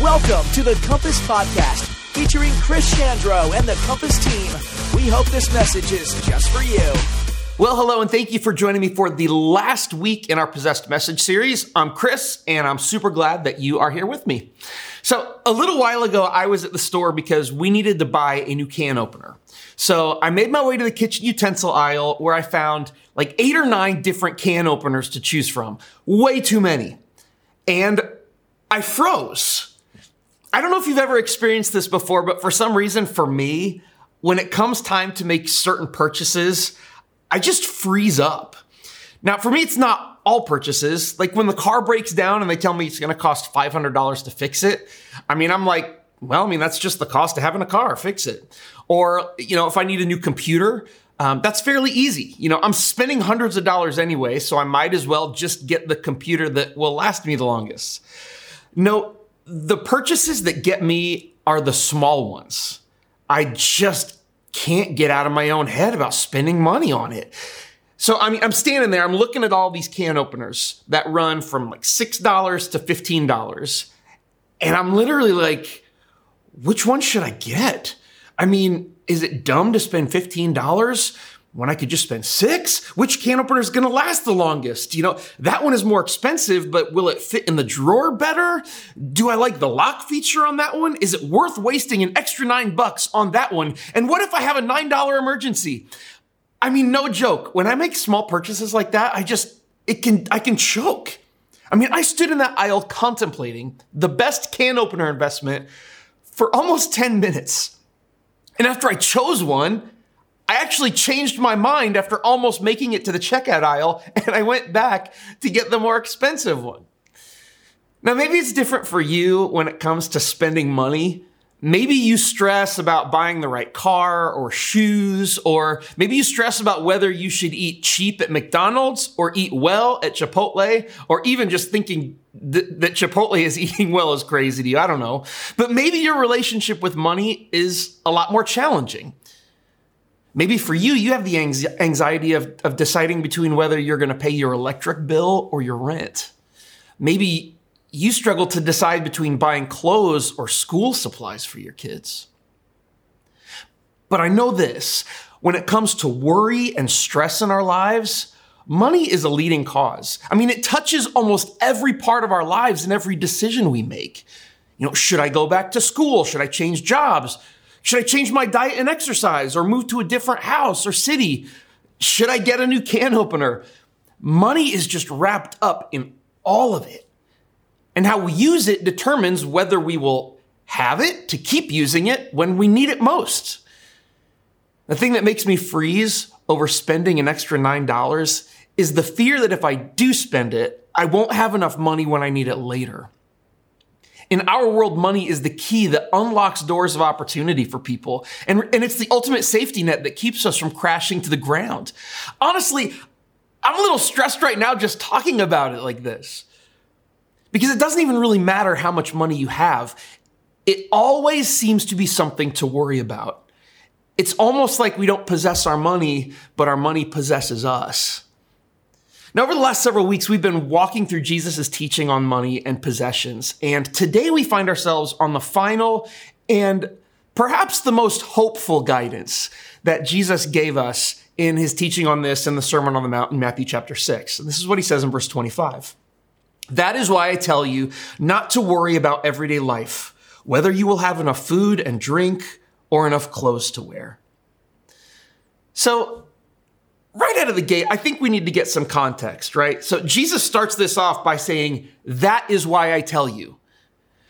Welcome to the Compass Podcast, featuring Chris Chandro and the Compass team. We hope this message is just for you. Well, hello, and thank you for joining me for the last week in our Possessed Message series. I'm Chris, and I'm super glad that you are here with me. So, a little while ago, I was at the store because we needed to buy a new can opener. So, I made my way to the kitchen utensil aisle where I found like eight or nine different can openers to choose from. Way too many. And I froze. I don't know if you've ever experienced this before, but for some reason, for me, when it comes time to make certain purchases, I just freeze up. Now, for me, it's not all purchases. Like when the car breaks down and they tell me it's going to cost $500 to fix it, I mean, I'm like, well, I mean, that's just the cost of having a car, fix it. Or, you know, if I need a new computer, um, that's fairly easy. You know, I'm spending hundreds of dollars anyway, so I might as well just get the computer that will last me the longest. No, the purchases that get me are the small ones. I just can't get out of my own head about spending money on it. So I mean, I'm standing there, I'm looking at all these can openers that run from like $6 to $15. And I'm literally like, which one should I get? I mean, is it dumb to spend $15 when I could just spend six? Which can opener is going to last the longest? You know, that one is more expensive, but will it fit in the drawer better? Do I like the lock feature on that one? Is it worth wasting an extra nine bucks on that one? And what if I have a $9 emergency? I mean, no joke. When I make small purchases like that, I just, it can, I can choke. I mean, I stood in that aisle contemplating the best can opener investment for almost 10 minutes. And after I chose one, I actually changed my mind after almost making it to the checkout aisle and I went back to get the more expensive one. Now, maybe it's different for you when it comes to spending money. Maybe you stress about buying the right car or shoes, or maybe you stress about whether you should eat cheap at McDonald's or eat well at Chipotle, or even just thinking th- that Chipotle is eating well is crazy to you. I don't know. But maybe your relationship with money is a lot more challenging. Maybe for you, you have the anxiety of, of deciding between whether you're going to pay your electric bill or your rent. Maybe you struggle to decide between buying clothes or school supplies for your kids. But I know this when it comes to worry and stress in our lives, money is a leading cause. I mean, it touches almost every part of our lives and every decision we make. You know, should I go back to school? Should I change jobs? Should I change my diet and exercise or move to a different house or city? Should I get a new can opener? Money is just wrapped up in all of it. And how we use it determines whether we will have it to keep using it when we need it most. The thing that makes me freeze over spending an extra $9 is the fear that if I do spend it, I won't have enough money when I need it later. In our world, money is the key that unlocks doors of opportunity for people. And, and it's the ultimate safety net that keeps us from crashing to the ground. Honestly, I'm a little stressed right now just talking about it like this. Because it doesn't even really matter how much money you have. It always seems to be something to worry about. It's almost like we don't possess our money, but our money possesses us. Now, over the last several weeks, we've been walking through Jesus' teaching on money and possessions. And today we find ourselves on the final and perhaps the most hopeful guidance that Jesus gave us in his teaching on this in the Sermon on the Mount in Matthew chapter 6. And this is what he says in verse 25. That is why I tell you not to worry about everyday life, whether you will have enough food and drink or enough clothes to wear. So, right out of the gate, I think we need to get some context, right? So Jesus starts this off by saying, That is why I tell you.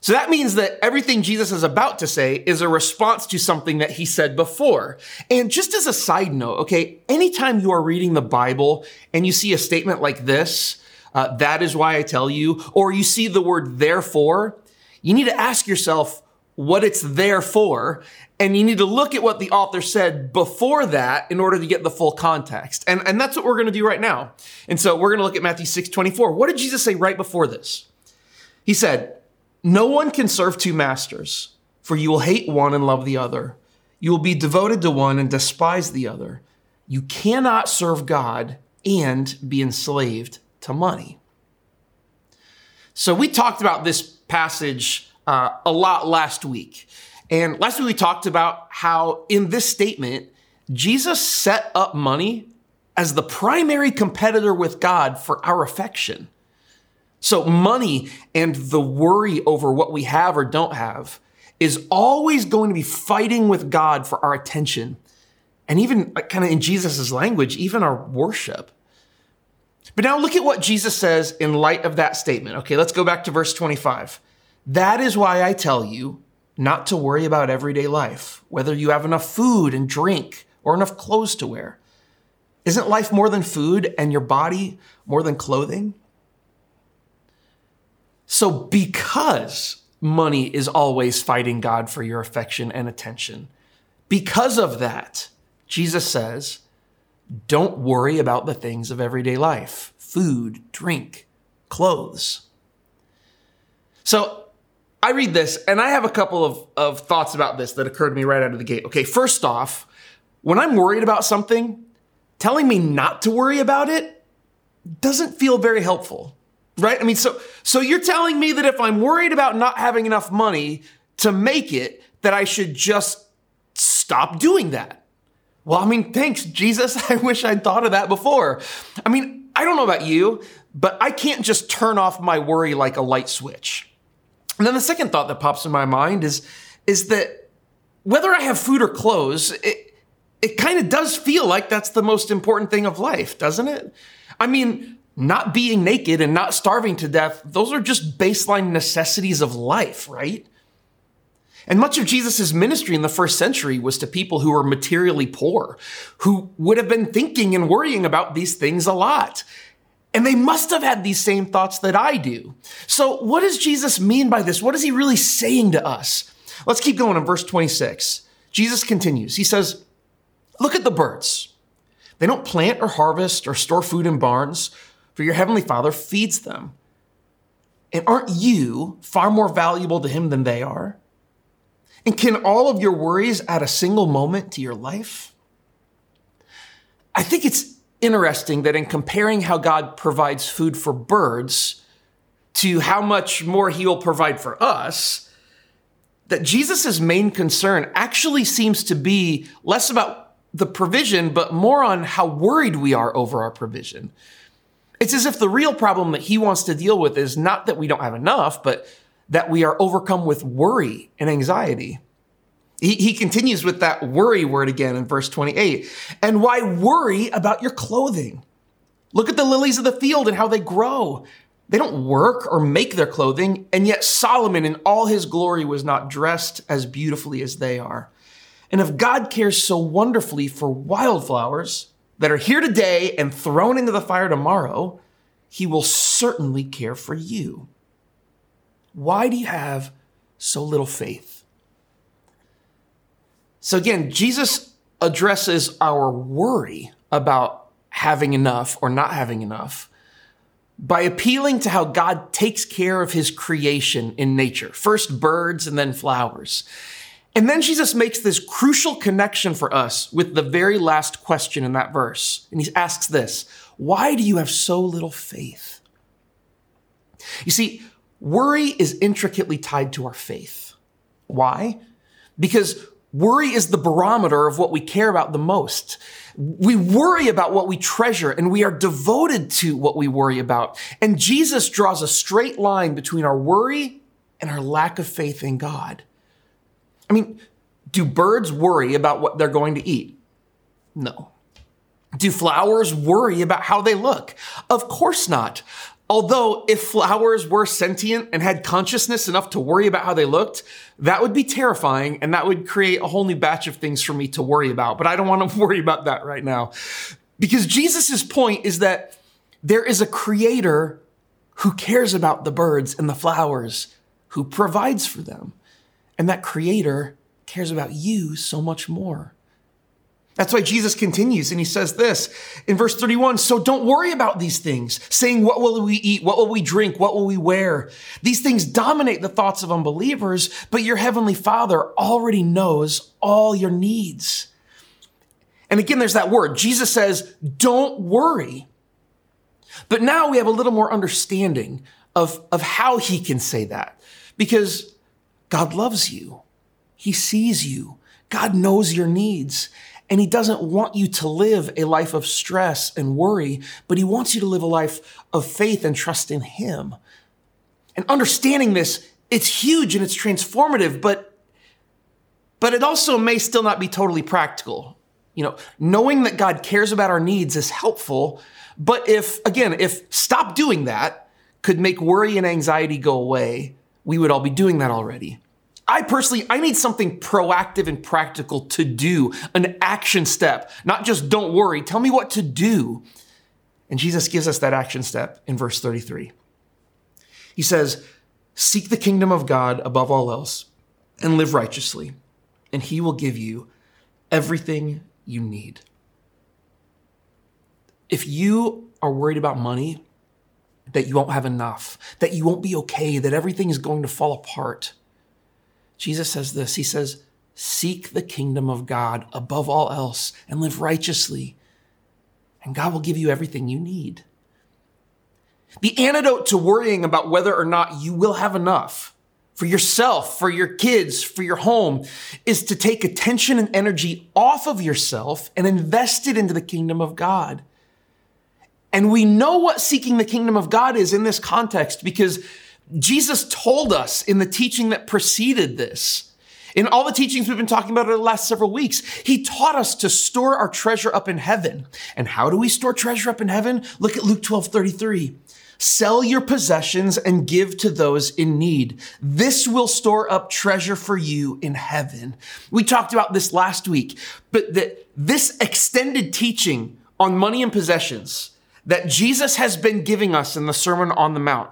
So that means that everything Jesus is about to say is a response to something that he said before. And just as a side note, okay, anytime you are reading the Bible and you see a statement like this, uh, that is why I tell you, or you see the word therefore, you need to ask yourself what it's there for and you need to look at what the author said before that in order to get the full context. And, and that's what we're going to do right now. And so we're going to look at Matthew 6 24. What did Jesus say right before this? He said, No one can serve two masters, for you will hate one and love the other. You will be devoted to one and despise the other. You cannot serve God and be enslaved to money. So we talked about this passage uh, a lot last week. And last week we talked about how in this statement, Jesus set up money as the primary competitor with God for our affection. So money and the worry over what we have or don't have is always going to be fighting with God for our attention. And even kind of in Jesus' language, even our worship. But now look at what Jesus says in light of that statement. Okay, let's go back to verse 25. That is why I tell you not to worry about everyday life, whether you have enough food and drink or enough clothes to wear. Isn't life more than food and your body more than clothing? So, because money is always fighting God for your affection and attention, because of that, Jesus says, don't worry about the things of everyday life food, drink, clothes. So I read this and I have a couple of, of thoughts about this that occurred to me right out of the gate. Okay, first off, when I'm worried about something, telling me not to worry about it doesn't feel very helpful. Right? I mean, so so you're telling me that if I'm worried about not having enough money to make it, that I should just stop doing that. Well, I mean, thanks, Jesus. I wish I'd thought of that before. I mean, I don't know about you, but I can't just turn off my worry like a light switch. And then the second thought that pops in my mind is, is that whether I have food or clothes, it, it kind of does feel like that's the most important thing of life, doesn't it? I mean, not being naked and not starving to death, those are just baseline necessities of life, right? And much of Jesus' ministry in the first century was to people who were materially poor, who would have been thinking and worrying about these things a lot. And they must have had these same thoughts that I do. So, what does Jesus mean by this? What is he really saying to us? Let's keep going in verse 26. Jesus continues. He says, Look at the birds. They don't plant or harvest or store food in barns, for your heavenly Father feeds them. And aren't you far more valuable to him than they are? And can all of your worries add a single moment to your life? I think it's interesting that in comparing how God provides food for birds to how much more he will provide for us, that Jesus' main concern actually seems to be less about the provision, but more on how worried we are over our provision. It's as if the real problem that he wants to deal with is not that we don't have enough, but that we are overcome with worry and anxiety. He, he continues with that worry word again in verse 28. And why worry about your clothing? Look at the lilies of the field and how they grow. They don't work or make their clothing, and yet Solomon in all his glory was not dressed as beautifully as they are. And if God cares so wonderfully for wildflowers that are here today and thrown into the fire tomorrow, he will certainly care for you. Why do you have so little faith? So again, Jesus addresses our worry about having enough or not having enough by appealing to how God takes care of his creation in nature, first birds and then flowers. And then Jesus makes this crucial connection for us with the very last question in that verse. And he asks this Why do you have so little faith? You see, Worry is intricately tied to our faith. Why? Because worry is the barometer of what we care about the most. We worry about what we treasure and we are devoted to what we worry about. And Jesus draws a straight line between our worry and our lack of faith in God. I mean, do birds worry about what they're going to eat? No. Do flowers worry about how they look? Of course not. Although, if flowers were sentient and had consciousness enough to worry about how they looked, that would be terrifying and that would create a whole new batch of things for me to worry about. But I don't want to worry about that right now. Because Jesus' point is that there is a creator who cares about the birds and the flowers, who provides for them. And that creator cares about you so much more. That's why Jesus continues and he says this in verse 31. So don't worry about these things, saying, what will we eat? What will we drink? What will we wear? These things dominate the thoughts of unbelievers, but your heavenly father already knows all your needs. And again, there's that word. Jesus says, don't worry. But now we have a little more understanding of, of how he can say that. Because God loves you. He sees you. God knows your needs. And he doesn't want you to live a life of stress and worry, but he wants you to live a life of faith and trust in him. And understanding this, it's huge and it's transformative, but but it also may still not be totally practical. You know, knowing that God cares about our needs is helpful, but if again, if stop doing that could make worry and anxiety go away, we would all be doing that already. I personally, I need something proactive and practical to do, an action step, not just don't worry, tell me what to do. And Jesus gives us that action step in verse 33. He says, Seek the kingdom of God above all else and live righteously, and he will give you everything you need. If you are worried about money, that you won't have enough, that you won't be okay, that everything is going to fall apart, Jesus says this He says, Seek the kingdom of God above all else and live righteously, and God will give you everything you need. The antidote to worrying about whether or not you will have enough for yourself, for your kids, for your home, is to take attention and energy off of yourself and invest it into the kingdom of God. And we know what seeking the kingdom of God is in this context because Jesus told us in the teaching that preceded this. In all the teachings we've been talking about over the last several weeks, he taught us to store our treasure up in heaven. And how do we store treasure up in heaven? Look at Luke 12 33. Sell your possessions and give to those in need. This will store up treasure for you in heaven. We talked about this last week, but that this extended teaching on money and possessions that Jesus has been giving us in the Sermon on the Mount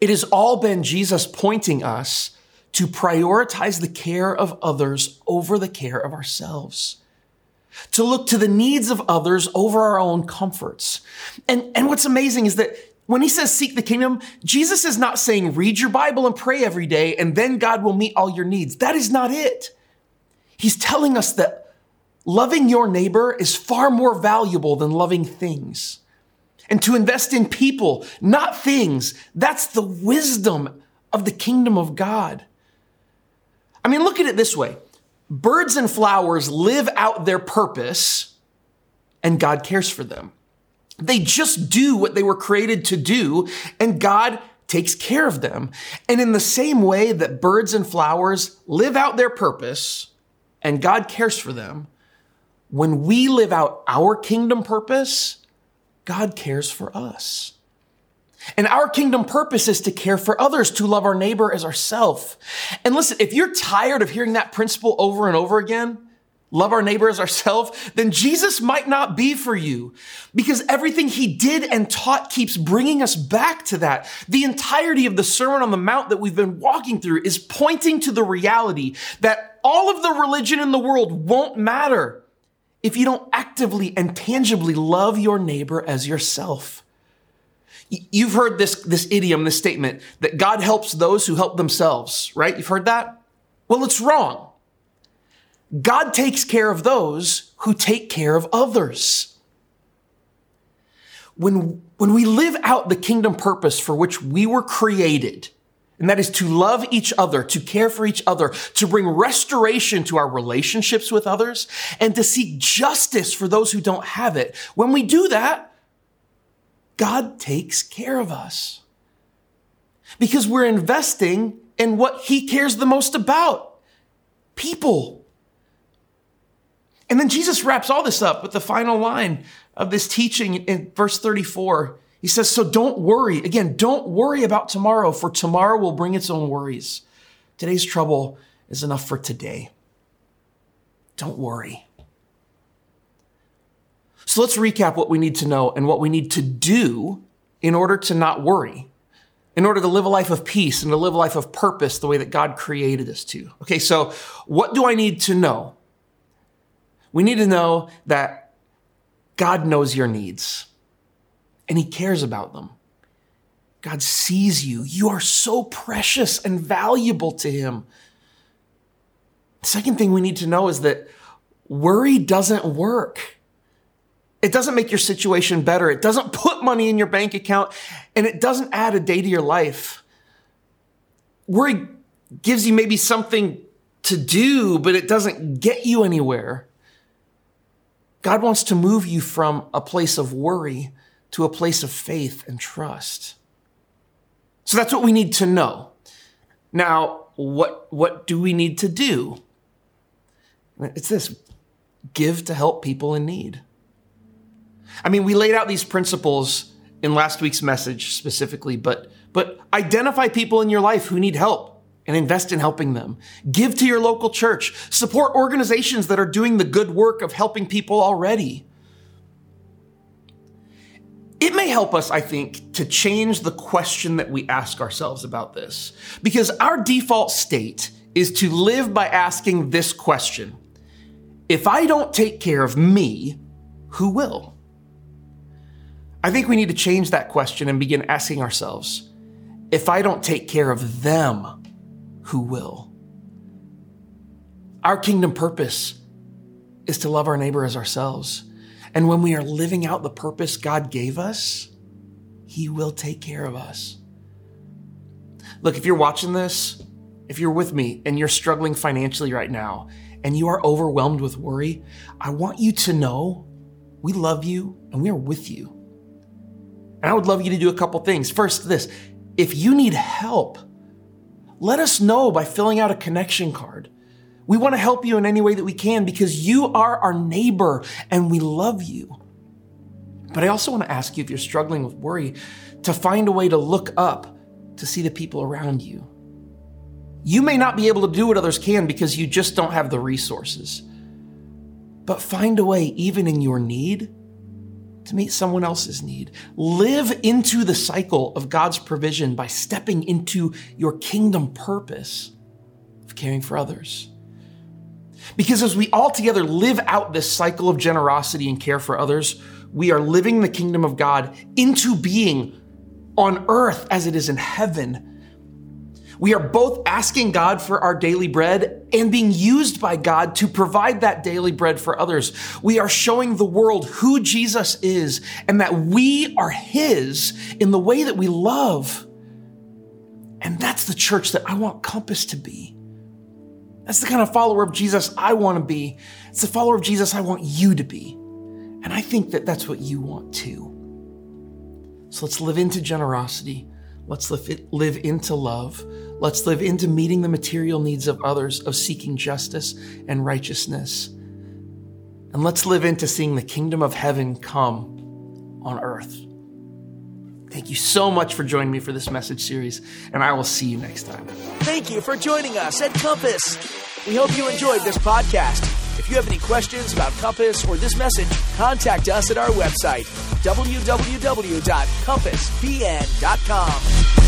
it has all been Jesus pointing us to prioritize the care of others over the care of ourselves. To look to the needs of others over our own comforts. And, and what's amazing is that when he says seek the kingdom, Jesus is not saying read your Bible and pray every day and then God will meet all your needs. That is not it. He's telling us that loving your neighbor is far more valuable than loving things and to invest in people, not things. That's the wisdom of the kingdom of God. I mean, look at it this way birds and flowers live out their purpose, and God cares for them. They just do what they were created to do, and God takes care of them. And in the same way that birds and flowers live out their purpose, and God cares for them, when we live out our kingdom purpose, God cares for us. And our kingdom purpose is to care for others, to love our neighbor as ourself. And listen, if you're tired of hearing that principle over and over again, love our neighbor as ourselves, then Jesus might not be for you because everything he did and taught keeps bringing us back to that. The entirety of the Sermon on the Mount that we've been walking through is pointing to the reality that all of the religion in the world won't matter if you don't actively and tangibly love your neighbor as yourself. You've heard this, this idiom, this statement that God helps those who help themselves, right? You've heard that? Well, it's wrong. God takes care of those who take care of others. When, when we live out the kingdom purpose for which we were created, and that is to love each other, to care for each other, to bring restoration to our relationships with others, and to seek justice for those who don't have it. When we do that, God takes care of us. Because we're investing in what He cares the most about people. And then Jesus wraps all this up with the final line of this teaching in verse 34. He says, so don't worry. Again, don't worry about tomorrow, for tomorrow will bring its own worries. Today's trouble is enough for today. Don't worry. So let's recap what we need to know and what we need to do in order to not worry, in order to live a life of peace and to live a life of purpose the way that God created us to. Okay, so what do I need to know? We need to know that God knows your needs and he cares about them. God sees you. You are so precious and valuable to him. The second thing we need to know is that worry doesn't work. It doesn't make your situation better. It doesn't put money in your bank account and it doesn't add a day to your life. Worry gives you maybe something to do, but it doesn't get you anywhere. God wants to move you from a place of worry to a place of faith and trust. So that's what we need to know. Now, what, what do we need to do? It's this give to help people in need. I mean, we laid out these principles in last week's message specifically, but, but identify people in your life who need help and invest in helping them. Give to your local church. Support organizations that are doing the good work of helping people already. It may help us, I think, to change the question that we ask ourselves about this. Because our default state is to live by asking this question If I don't take care of me, who will? I think we need to change that question and begin asking ourselves if I don't take care of them, who will? Our kingdom purpose is to love our neighbor as ourselves. And when we are living out the purpose God gave us, He will take care of us. Look, if you're watching this, if you're with me and you're struggling financially right now and you are overwhelmed with worry, I want you to know we love you and we are with you. And I would love you to do a couple things. First, this if you need help, let us know by filling out a connection card. We want to help you in any way that we can because you are our neighbor and we love you. But I also want to ask you if you're struggling with worry to find a way to look up to see the people around you. You may not be able to do what others can because you just don't have the resources. But find a way, even in your need, to meet someone else's need. Live into the cycle of God's provision by stepping into your kingdom purpose of caring for others. Because as we all together live out this cycle of generosity and care for others, we are living the kingdom of God into being on earth as it is in heaven we are both asking God for our daily bread and being used by God to provide that daily bread for others. We are showing the world who Jesus is and that we are His in the way that we love. And that's the church that I want Compass to be. That's the kind of follower of Jesus I want to be. It's the follower of Jesus I want you to be. And I think that that's what you want too. So let's live into generosity. Let's live, live into love. Let's live into meeting the material needs of others, of seeking justice and righteousness. And let's live into seeing the kingdom of heaven come on earth. Thank you so much for joining me for this message series, and I will see you next time. Thank you for joining us at Compass. We hope you enjoyed this podcast. If you have any questions about Compass or this message, contact us at our website, www.compassbn.com.